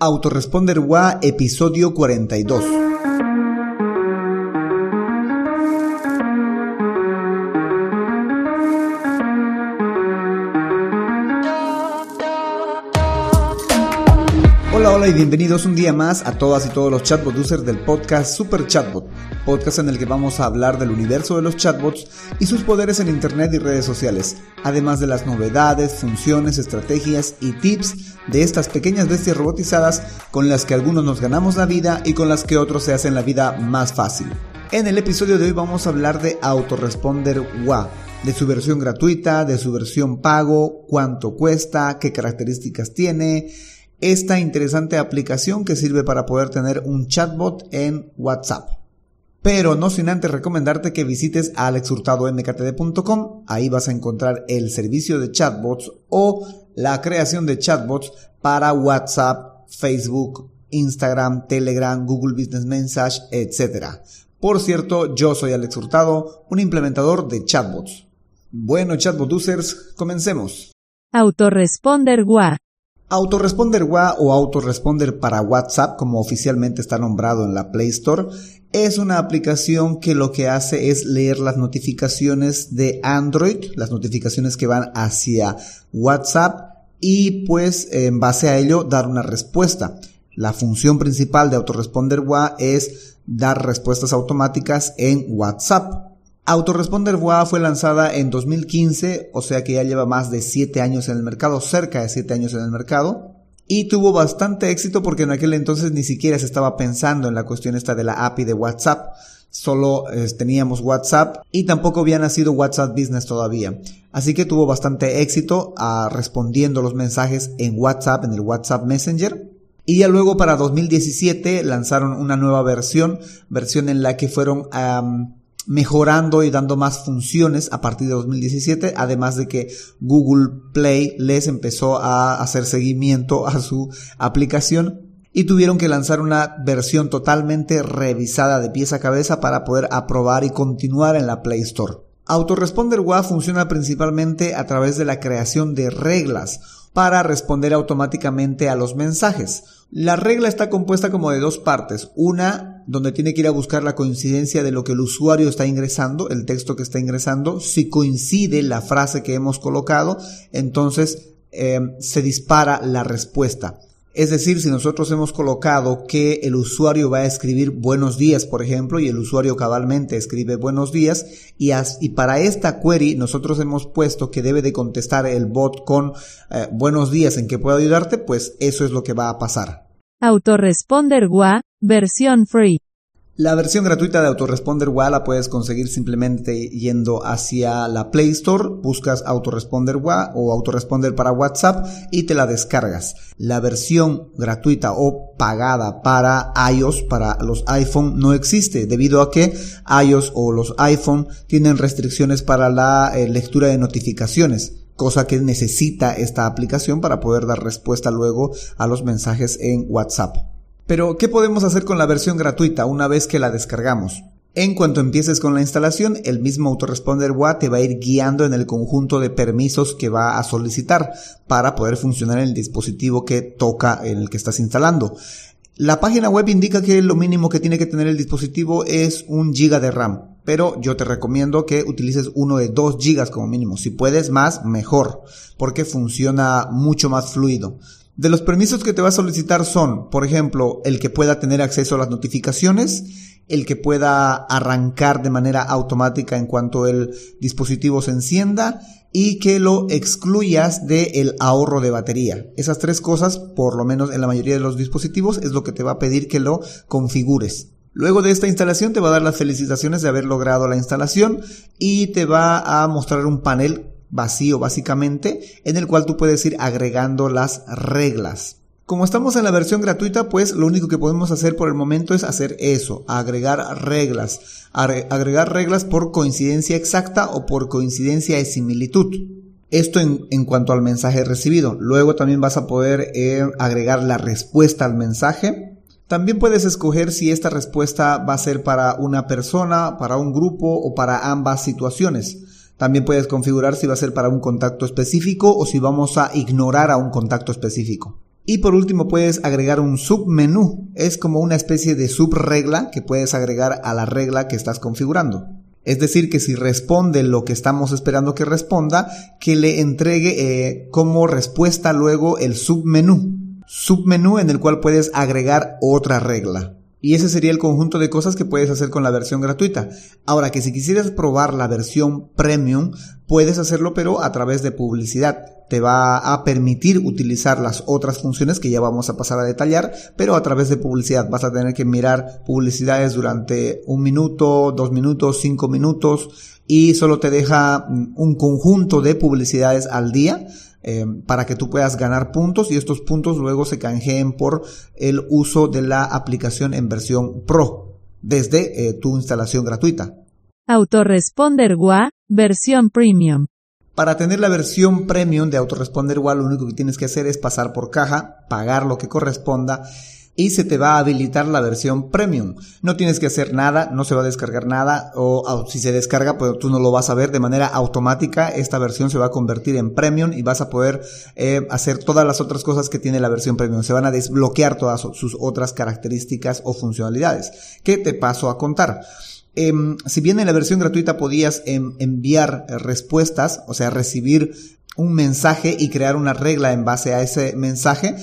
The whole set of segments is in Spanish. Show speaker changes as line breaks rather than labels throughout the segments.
Autoresponder WA episodio 42. Hola, hola y bienvenidos un día más a todas y todos los chatbot users del podcast Super Chatbot, podcast en el que vamos a hablar del universo de los chatbots y sus poderes en internet y redes sociales, además de las novedades, funciones, estrategias y tips de estas pequeñas bestias robotizadas con las que algunos nos ganamos la vida y con las que otros se hacen la vida más fácil. En el episodio de hoy vamos a hablar de Autoresponder WA, de su versión gratuita, de su versión pago, cuánto cuesta, qué características tiene, esta interesante aplicación que sirve para poder tener un chatbot en WhatsApp. Pero no sin antes recomendarte que visites alexhurtadomktd.com, ahí vas a encontrar el servicio de chatbots o la creación de chatbots para WhatsApp, Facebook, Instagram, Telegram, Google Business Message, etc. Por cierto, yo soy Alex Hurtado, un implementador de chatbots. Bueno, chatbot users, comencemos.
Autoresponder WA
Autoresponder WA o Autoresponder para WhatsApp, como oficialmente está nombrado en la Play Store, es una aplicación que lo que hace es leer las notificaciones de Android, las notificaciones que van hacia WhatsApp y pues en base a ello dar una respuesta. La función principal de Autoresponder WA es dar respuestas automáticas en WhatsApp. Autoresponder WA fue lanzada en 2015, o sea que ya lleva más de 7 años en el mercado, cerca de 7 años en el mercado. Y tuvo bastante éxito porque en aquel entonces ni siquiera se estaba pensando en la cuestión esta de la API de WhatsApp. Solo teníamos WhatsApp y tampoco había nacido WhatsApp Business todavía. Así que tuvo bastante éxito ah, respondiendo los mensajes en WhatsApp, en el WhatsApp Messenger. Y ya luego para 2017 lanzaron una nueva versión, versión en la que fueron mejorando y dando más funciones a partir de 2017, además de que Google Play les empezó a hacer seguimiento a su aplicación y tuvieron que lanzar una versión totalmente revisada de pieza a cabeza para poder aprobar y continuar en la Play Store. Autoresponder WA funciona principalmente a través de la creación de reglas para responder automáticamente a los mensajes. La regla está compuesta como de dos partes. Una, donde tiene que ir a buscar la coincidencia de lo que el usuario está ingresando, el texto que está ingresando. Si coincide la frase que hemos colocado, entonces eh, se dispara la respuesta. Es decir, si nosotros hemos colocado que el usuario va a escribir buenos días, por ejemplo, y el usuario cabalmente escribe buenos días, y, para esta query nosotros hemos puesto que debe de contestar el bot con eh, buenos días en que puedo ayudarte, pues eso es lo que va a pasar.
Autoresponder WA, versión free.
La versión gratuita de Autoresponder WA la puedes conseguir simplemente yendo hacia la Play Store, buscas Autoresponder WA o Autoresponder para WhatsApp y te la descargas. La versión gratuita o pagada para iOS, para los iPhone, no existe debido a que iOS o los iPhone tienen restricciones para la eh, lectura de notificaciones cosa que necesita esta aplicación para poder dar respuesta luego a los mensajes en WhatsApp. Pero, ¿qué podemos hacer con la versión gratuita una vez que la descargamos? En cuanto empieces con la instalación, el mismo Autoresponder WA te va a ir guiando en el conjunto de permisos que va a solicitar para poder funcionar en el dispositivo que toca en el que estás instalando. La página web indica que lo mínimo que tiene que tener el dispositivo es un giga de RAM, pero yo te recomiendo que utilices uno de 2 gigas como mínimo. Si puedes más, mejor, porque funciona mucho más fluido. De los permisos que te va a solicitar son, por ejemplo, el que pueda tener acceso a las notificaciones, el que pueda arrancar de manera automática en cuanto el dispositivo se encienda y que lo excluyas del ahorro de batería. Esas tres cosas, por lo menos en la mayoría de los dispositivos, es lo que te va a pedir que lo configures. Luego de esta instalación te va a dar las felicitaciones de haber logrado la instalación y te va a mostrar un panel vacío básicamente, en el cual tú puedes ir agregando las reglas. Como estamos en la versión gratuita, pues lo único que podemos hacer por el momento es hacer eso, agregar reglas. Agregar reglas por coincidencia exacta o por coincidencia de similitud. Esto en, cuanto al mensaje recibido. Luego también vas a poder eh, agregar la respuesta al mensaje. También puedes escoger si esta respuesta va a ser para una persona, para un grupo o para ambas situaciones. También puedes configurar si va a ser para un contacto específico o si vamos a ignorar a un contacto específico. Y por último puedes agregar un submenú. Es como una especie de subregla que puedes agregar a la regla que estás configurando. Es decir, que si responde lo que estamos esperando que responda, que le entregue eh, como respuesta luego el submenú. Submenú en el cual puedes agregar otra regla. Y ese sería el conjunto de cosas que puedes hacer con la versión gratuita. Ahora que si quisieras probar la versión premium, puedes hacerlo pero a través de publicidad. Te va a permitir utilizar las otras funciones que ya vamos a pasar a detallar, pero a través de publicidad. Vas a tener que mirar publicidades durante un minuto, dos minutos, cinco minutos y solo te deja un conjunto de publicidades al día eh, para que tú puedas ganar puntos y estos puntos luego se canjeen por el uso de la aplicación en versión Pro desde eh, tu instalación gratuita.
Autoresponder WA, versión Premium.
Para tener la versión premium de Autoresponder WA, lo único que tienes que hacer es pasar por caja, pagar lo que corresponda y se te va a habilitar la versión premium. No tienes que hacer nada, no se va a descargar nada o, si se descarga pues tú no lo vas a ver de manera automática. Esta versión se va a convertir en premium y vas a poder eh, hacer todas las otras cosas que tiene la versión premium. Se van a desbloquear todas sus otras características o funcionalidades. ¿Qué te paso a contar? Em, si bien en la versión gratuita podías em, enviar respuestas, o sea, recibir un mensaje y crear una regla en base a ese mensaje,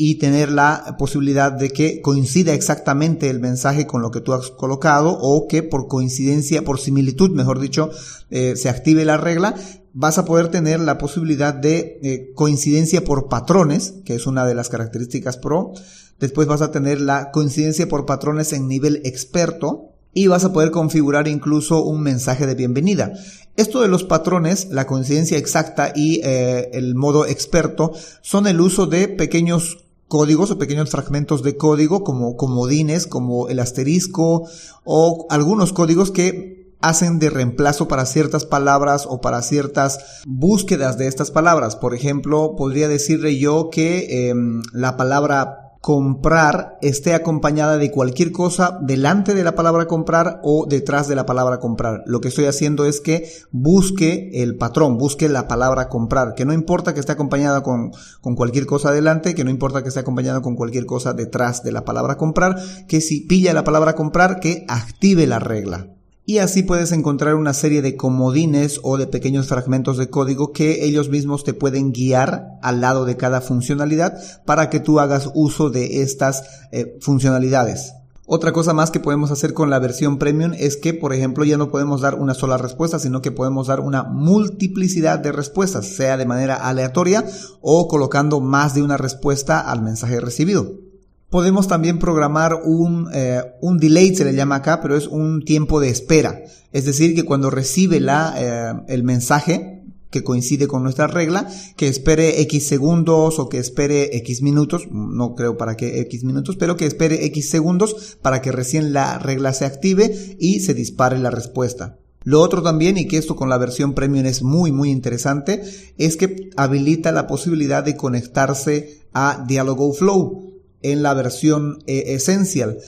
y tener la posibilidad de que coincida exactamente el mensaje con lo que tú has colocado o que por coincidencia, por similitud, mejor dicho, eh, se active la regla, vas a poder tener la posibilidad de eh, coincidencia por patrones, que es una de las características pro. Después vas a tener la coincidencia por patrones en nivel experto, y vas a poder configurar incluso un mensaje de bienvenida. Esto de los patrones, la coincidencia exacta y eh, el modo experto son el uso de pequeños códigos o pequeños fragmentos de código como comodines, como el asterisco o algunos códigos que hacen de reemplazo para ciertas palabras o para ciertas búsquedas de estas palabras. Por ejemplo, podría decirle yo que em, la palabra comprar esté acompañada de cualquier cosa delante de la palabra comprar o detrás de la palabra comprar. Lo que estoy haciendo es que busque el patrón, busque la palabra comprar, que no importa que esté acompañada con, con cualquier cosa delante, que no importa que esté acompañada con cualquier cosa detrás de la palabra comprar, que si pilla la palabra comprar, que active la regla y así puedes encontrar una serie de comodines o de pequeños fragmentos de código que ellos mismos te pueden guiar al lado de cada funcionalidad para que tú hagas uso de estas eh, funcionalidades. Otra cosa más que podemos hacer con la versión premium es que, por ejemplo, ya no podemos dar una sola respuesta, sino que podemos dar una multiplicidad de respuestas, sea de manera aleatoria o colocando más de una respuesta al mensaje recibido. Podemos también programar un, eh, un delay, se le llama acá, pero es un tiempo de espera. Es decir, que cuando recibe la, eh, el mensaje, que coincide con nuestra regla, que espere X segundos o que espere X minutos, no creo para qué X minutos, pero que espere X segundos para que recién la regla se active y se dispare la respuesta. Lo otro también, y que esto con la versión premium es muy muy interesante, es que habilita la posibilidad de conectarse a Dialogo Flow en la versión eh, Essential.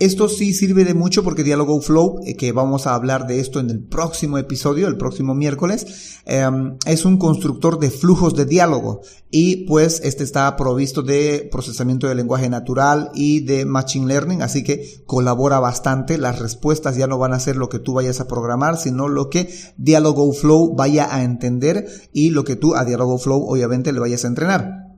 Esto sí sirve de mucho porque Dialogo Flow, eh, que vamos a hablar de esto en el próximo episodio, el próximo miércoles, em, es un constructor de flujos de diálogo y pues este está provisto de procesamiento de lenguaje natural y de machine learning, así que colabora bastante. Las respuestas ya no van a ser lo que tú vayas a programar, sino lo que Dialogo Flow vaya a entender y lo que tú a Dialogo Flow obviamente le vayas a entrenar.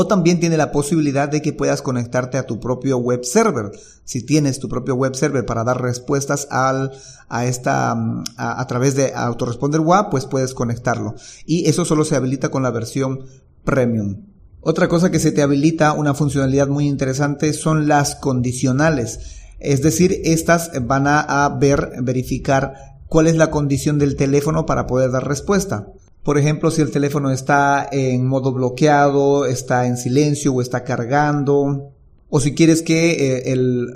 O también tiene la posibilidad de que puedas conectarte a tu propio web server. Si tienes tu propio web server para dar respuestas a esta, mm, a, través de Autoresponder WAP, pues puedes conectarlo. Y eso solo se habilita con la versión premium. Otra cosa que se te habilita, una funcionalidad muy interesante, son las condicionales. Es decir, estas van a ver, verificar cuál es la condición del teléfono para poder dar respuesta. Por ejemplo, si el teléfono está en modo bloqueado, está en silencio o está cargando. O si quieres que eh, el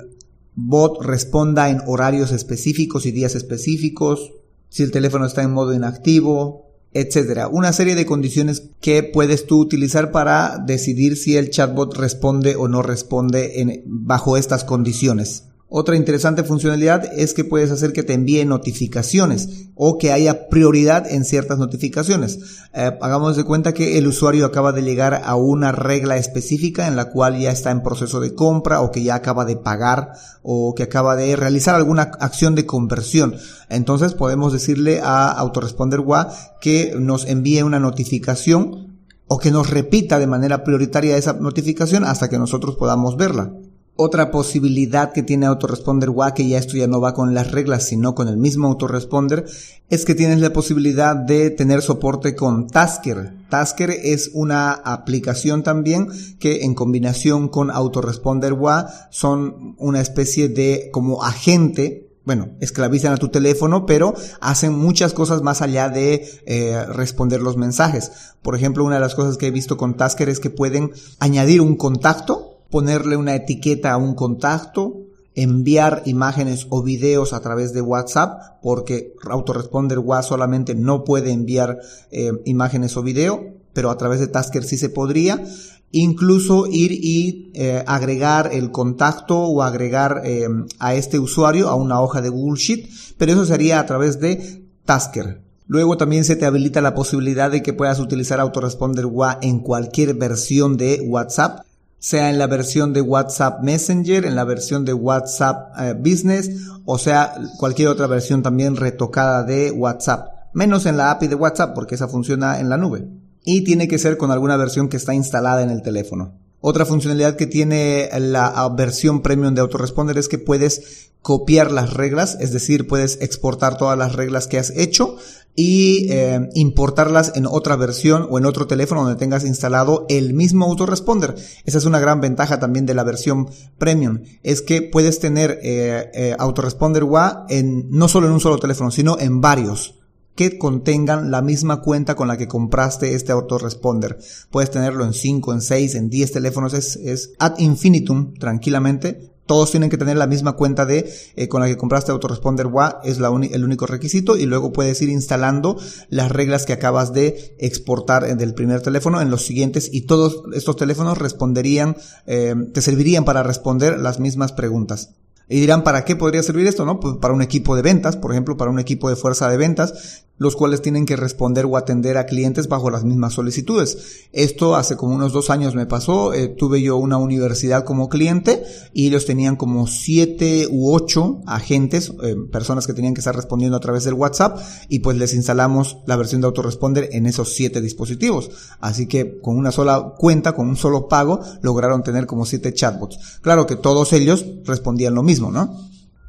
bot responda en horarios específicos y días específicos. Si el teléfono está en modo inactivo, etcétera. Una serie de condiciones que puedes tú utilizar para decidir si el chatbot responde o no responde bajo estas condiciones. Otra interesante funcionalidad es que puedes hacer que te envíe notificaciones o que haya prioridad en ciertas notificaciones. Eh, hagamos de cuenta que el usuario acaba de llegar a una regla específica en la cual ya está en proceso de compra o que ya acaba de pagar o que acaba de realizar alguna acción de conversión. Entonces podemos decirle a Autoresponder WA que nos envíe una notificación o que nos repita de manera prioritaria esa notificación hasta que nosotros podamos verla. Otra posibilidad que tiene Autoresponder WA, que ya esto ya no va con las reglas, sino con el mismo Autoresponder, es que tienes la posibilidad de tener soporte con Tasker. Tasker es una aplicación también que en combinación con Autoresponder WA son una especie de como agente bueno, esclavizan a tu teléfono, pero hacen muchas cosas más allá de eh, responder los mensajes. Por ejemplo, una de las cosas que he visto con Tasker es que pueden añadir un contacto ponerle una etiqueta a un contacto, enviar imágenes o videos a través de WhatsApp, porque Autoresponder WhatsApp solamente no puede enviar eh, imágenes o video, pero a través de Tasker sí se podría. Incluso ir y eh, agregar el contacto o agregar eh, a este usuario a una hoja de Google Sheet, pero eso sería a través de Tasker. Luego también se te habilita la posibilidad de que puedas utilizar Autoresponder WA en cualquier versión de WhatsApp sea en la versión de WhatsApp Messenger, en la versión de WhatsApp eh, Business, o sea, cualquier otra versión también retocada de WhatsApp. Menos en la API de WhatsApp, porque esa funciona en la nube. Y tiene que ser con alguna versión que está instalada en el teléfono. Otra funcionalidad que tiene la versión premium de Autoresponder es que puedes copiar las reglas, es decir, puedes exportar todas las reglas que has hecho y eh, importarlas en otra versión o en otro teléfono donde tengas instalado el mismo autoresponder. Esa es una gran ventaja también de la versión premium, es que puedes tener eh, eh, autoresponder WA en no solo en un solo teléfono, sino en varios que contengan la misma cuenta con la que compraste este autoresponder. Puedes tenerlo en 5, en 6, en 10 teléfonos, es, es ad infinitum, tranquilamente, todos tienen que tener la misma cuenta de eh, con la que compraste Autoresponder WA, es la el único requisito y luego puedes ir instalando las reglas que acabas de exportar del primer teléfono en los siguientes y todos estos teléfonos responderían, eh, te servirían para responder las mismas preguntas. Y dirán, ¿para qué podría servir esto? No, pues para un equipo de ventas, por ejemplo, para un equipo de fuerza de ventas, los cuales tienen que responder o atender a clientes bajo las mismas solicitudes. Esto hace como unos dos años me pasó, eh, tuve yo una universidad como cliente y ellos tenían como siete u ocho agentes, eh, personas que tenían que estar respondiendo a través del WhatsApp y pues les instalamos la versión de autoresponder en esos siete dispositivos. Así que con una sola cuenta, con un solo pago, lograron tener como siete chatbots. Claro que todos ellos respondían lo mismo, ¿no?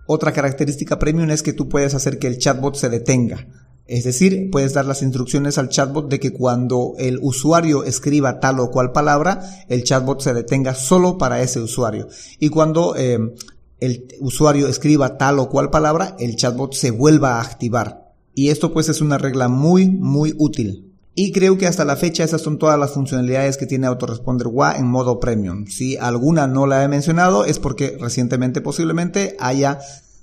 Otra característica premium es que tú puedes hacer que el chatbot se detenga. Es decir, puedes dar las instrucciones al chatbot de que cuando el usuario escriba tal o cual palabra, el chatbot se detenga solo para ese usuario. Y cuando eh, el usuario escriba tal o cual palabra, el chatbot se vuelva a activar. Y esto pues es una regla muy, muy útil. Y creo que hasta la fecha esas son todas las funcionalidades que tiene Autoresponder WA en modo premium. Si alguna no la he mencionado es porque recientemente posiblemente haya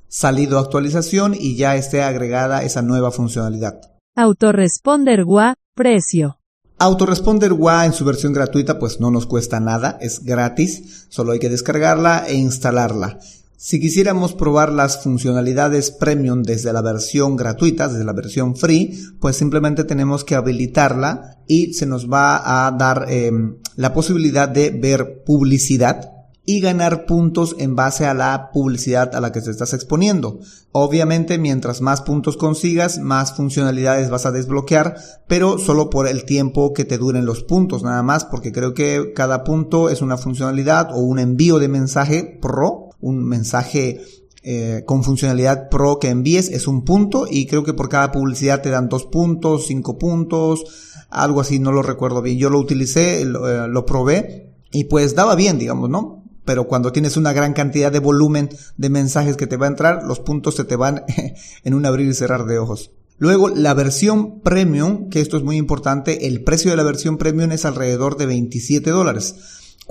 salido actualización y ya esté agregada esa nueva funcionalidad.
Autoresponder WA, precio.
Autoresponder WA en su versión gratuita pues no nos cuesta nada, es gratis, solo hay que descargarla e instalarla. Si quisiéramos probar las funcionalidades premium desde la versión gratuita, desde la versión free, pues simplemente tenemos que habilitarla y se nos va a dar em, la posibilidad de ver publicidad y ganar puntos en base a la publicidad a la que te estás exponiendo. Obviamente, mientras más puntos consigas, más funcionalidades vas a desbloquear, pero solo por el tiempo que te duren los puntos, nada más, porque creo que cada punto es una funcionalidad o un envío de mensaje pro, un mensaje eh, con funcionalidad pro que envíes es un punto y creo que por cada publicidad te dan dos puntos, cinco puntos, algo así, no lo recuerdo bien. Yo lo utilicé, lo, eh, lo probé y pues daba bien, digamos, ¿no? pero cuando tienes una gran cantidad de volumen de mensajes que te va a entrar, los puntos se te van en un abrir y cerrar de ojos. Luego, la versión premium, que esto es muy importante, el precio de la versión premium es alrededor de 27 dólares.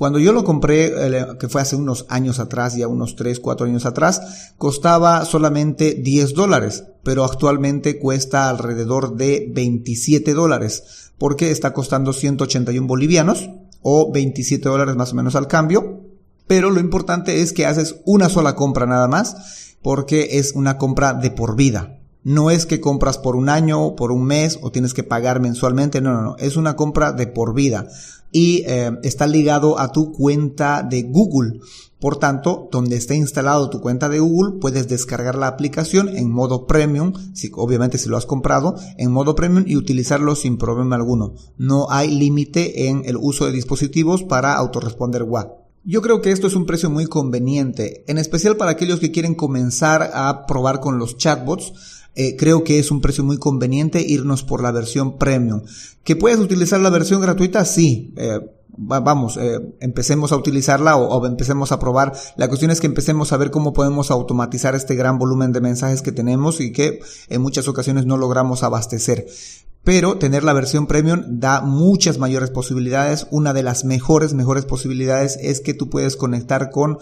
Cuando yo lo compré, que fue hace unos años atrás, ya unos 3, 4 años atrás, costaba solamente 10 dólares, pero actualmente cuesta alrededor de 27 dólares, porque está costando 181 bolivianos, o 27 dólares más o menos al cambio, Pero lo importante es que haces una sola compra nada más porque es una compra de por vida. No es que compras por un año, por un mes o tienes que pagar mensualmente, no, no, no, es una compra de por vida y eh, está ligado a tu cuenta de Google. Por tanto, donde esté instalado tu cuenta de Google, puedes descargar la aplicación en modo premium, si, obviamente si lo has comprado, en modo premium y utilizarlo sin problema alguno. No hay límite en el uso de dispositivos para autoresponder WA. Yo creo que esto es un precio muy conveniente, en especial para aquellos que quieren comenzar a probar con los chatbots. Eh, creo que es un precio muy conveniente irnos por la versión premium. ¿Que puedes utilizar la versión gratuita? Sí. Eh, vamos, eh, empecemos a utilizarla o, empecemos a probar. La cuestión es que empecemos a ver cómo podemos automatizar este gran volumen de mensajes que tenemos y que en muchas ocasiones no logramos abastecer. Pero tener la versión premium da muchas mayores posibilidades. Una de las mejores, mejores posibilidades es que tú puedes conectar con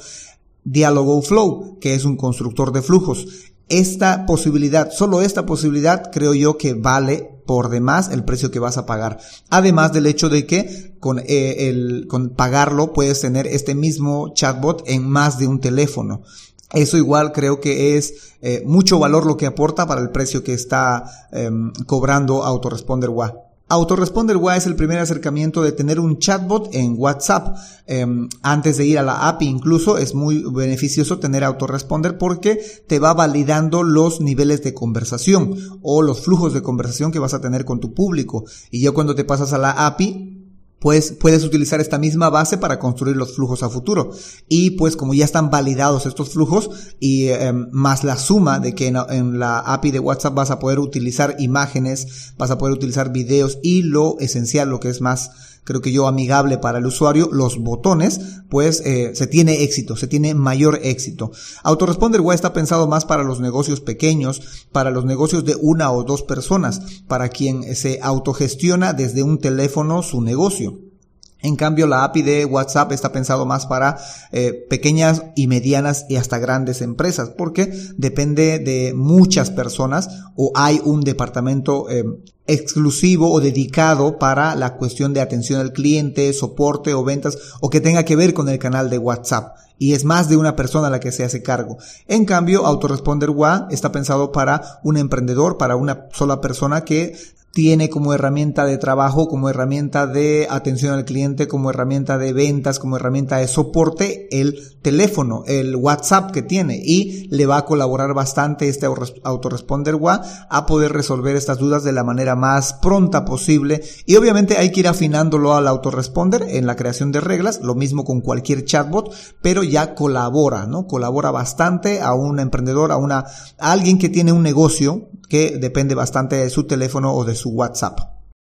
Dialogo Flow, que es un constructor de flujos. Esta posibilidad, solo esta posibilidad creo yo que vale por demás el precio que vas a pagar. Además del hecho de que con, eh, el, con pagarlo puedes tener este mismo chatbot en más de un teléfono. Eso igual creo que es eh, mucho valor lo que aporta para el precio que está em, cobrando Autoresponder WA. Autoresponder es el primer acercamiento de tener un chatbot en WhatsApp. Em, antes de ir a la API incluso es muy beneficioso tener Autoresponder porque te va validando los niveles de conversación o los flujos de conversación que vas a tener con tu público. Y ya cuando te pasas a la API pues puedes utilizar esta misma base para construir los flujos a futuro. Y pues como ya están validados estos flujos y em, más la suma de que en, en, la API de WhatsApp vas a poder utilizar imágenes, vas a poder utilizar videos y lo esencial, lo que es más creo que yo, amigable para el usuario, los botones, pues eh, se tiene éxito, se tiene mayor éxito. Autoresponder WA está pensado más para los negocios pequeños, para los negocios de una o dos personas, para quien se autogestiona desde un teléfono su negocio. En cambio, la API de WhatsApp está pensado más para eh, pequeñas y medianas y hasta grandes empresas, porque depende de muchas personas o hay un departamento eh, exclusivo o dedicado para la cuestión de atención al cliente, soporte o ventas o que tenga que ver con el canal de WhatsApp. Y es más de una persona la que se hace cargo. En cambio, Autoresponder WA está pensado para un emprendedor, para una sola persona que tiene como herramienta de trabajo, como herramienta de atención al cliente, como herramienta de ventas, como herramienta de soporte el teléfono, el WhatsApp que tiene y le va a colaborar bastante este autoresponder WA a poder resolver estas dudas de la manera más pronta posible y obviamente hay que ir afinándolo al autoresponder en la creación de reglas, lo mismo con cualquier chatbot, pero ya colabora, ¿no? Colabora bastante a un emprendedor, a una a alguien que tiene un negocio que depende bastante de su teléfono o de su WhatsApp.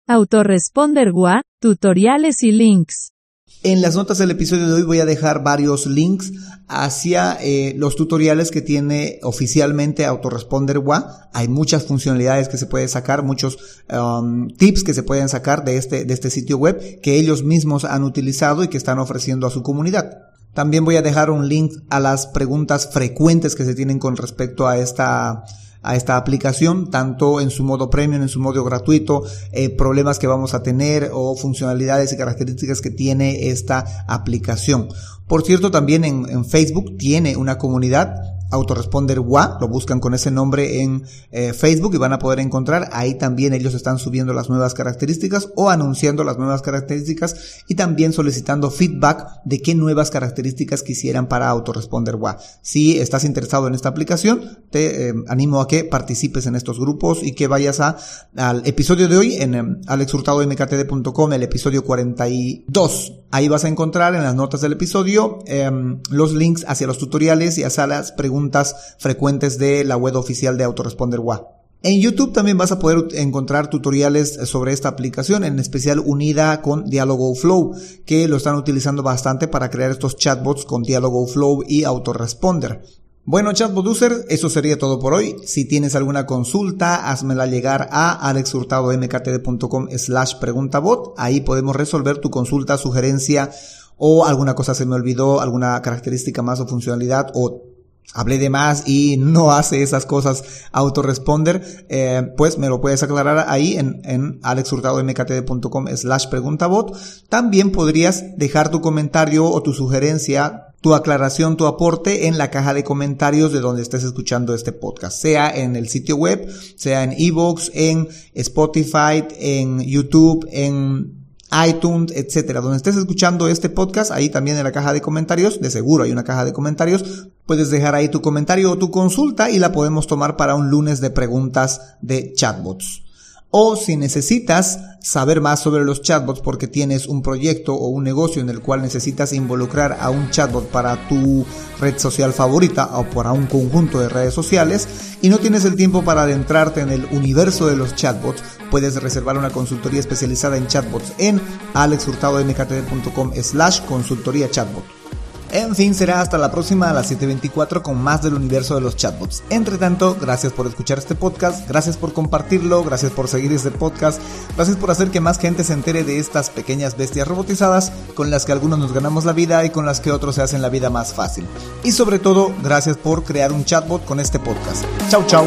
Autoresponder WA, tutoriales y links.
En las notas del episodio de hoy voy a dejar varios links hacia eh, los tutoriales que tiene oficialmente Autoresponder WA. Hay muchas funcionalidades que se pueden sacar, muchos um, tips que se pueden sacar de este, de este sitio web que ellos mismos han utilizado y que están ofreciendo a su comunidad. También voy a dejar un link a las preguntas frecuentes que se tienen con respecto a esta a esta aplicación, tanto en su modo premium, en su modo gratuito, eh, problemas que vamos a tener o funcionalidades y características que tiene esta aplicación. Por cierto, también en, en Facebook tiene una comunidad Autoresponder WA, lo buscan con ese nombre en eh, Facebook y van a poder encontrar. Ahí también ellos están subiendo las nuevas características o anunciando las nuevas características y también solicitando feedback de qué nuevas características quisieran para Autoresponder WA. Si estás interesado en esta aplicación, te eh, animo a que participes en estos grupos y que vayas a, al episodio de hoy en eh, alexhurtadomktd.com, el episodio 42. Ahí vas a encontrar en las notas del episodio em, los links hacia los tutoriales y hacia las preguntas frecuentes de la web oficial de Autoresponder WA. En YouTube también vas a poder encontrar tutoriales sobre esta aplicación, en especial unida con Dialogo Flow, que lo están utilizando bastante para crear estos chatbots con Dialogo Flow y Autoresponder. Bueno, chatbot user, eso sería todo por hoy. Si tienes alguna consulta, házmela llegar a alexhurtadomktd.com slash preguntabot. Ahí podemos resolver tu consulta, sugerencia o alguna cosa se me olvidó, alguna característica más o funcionalidad o hablé de más y no hace esas cosas autoresponder, eh, pues me lo puedes aclarar ahí en, en alexhurtadomktd.com slash preguntabot. También podrías dejar tu comentario o tu sugerencia tu aclaración, tu aporte en la caja de comentarios de donde estés escuchando este podcast, sea en el sitio web, sea en Evox, en Spotify, en YouTube, en iTunes, etcétera. Donde estés escuchando este podcast, ahí también en la caja de comentarios, de seguro hay una caja de comentarios, puedes dejar ahí tu comentario o tu consulta y la podemos tomar para un lunes de preguntas de chatbots. O si necesitas saber más sobre los chatbots porque tienes un proyecto o un negocio en el cual necesitas involucrar a un chatbot para tu red social favorita o para un conjunto de redes sociales y no tienes el tiempo para adentrarte en el universo de los chatbots, puedes reservar una consultoría especializada en chatbots en alexhurtadomktd.com slash consultoría chatbot. En fin, será hasta la próxima a las 7.24 con más del universo de los chatbots. Entre tanto, gracias por escuchar este podcast, gracias por compartirlo, gracias por seguir este podcast, gracias por hacer que más gente se entere de estas pequeñas bestias robotizadas con las que algunos nos ganamos la vida y con las que otros se hacen la vida más fácil. Y sobre todo, gracias por crear un chatbot con este podcast. Chau chau.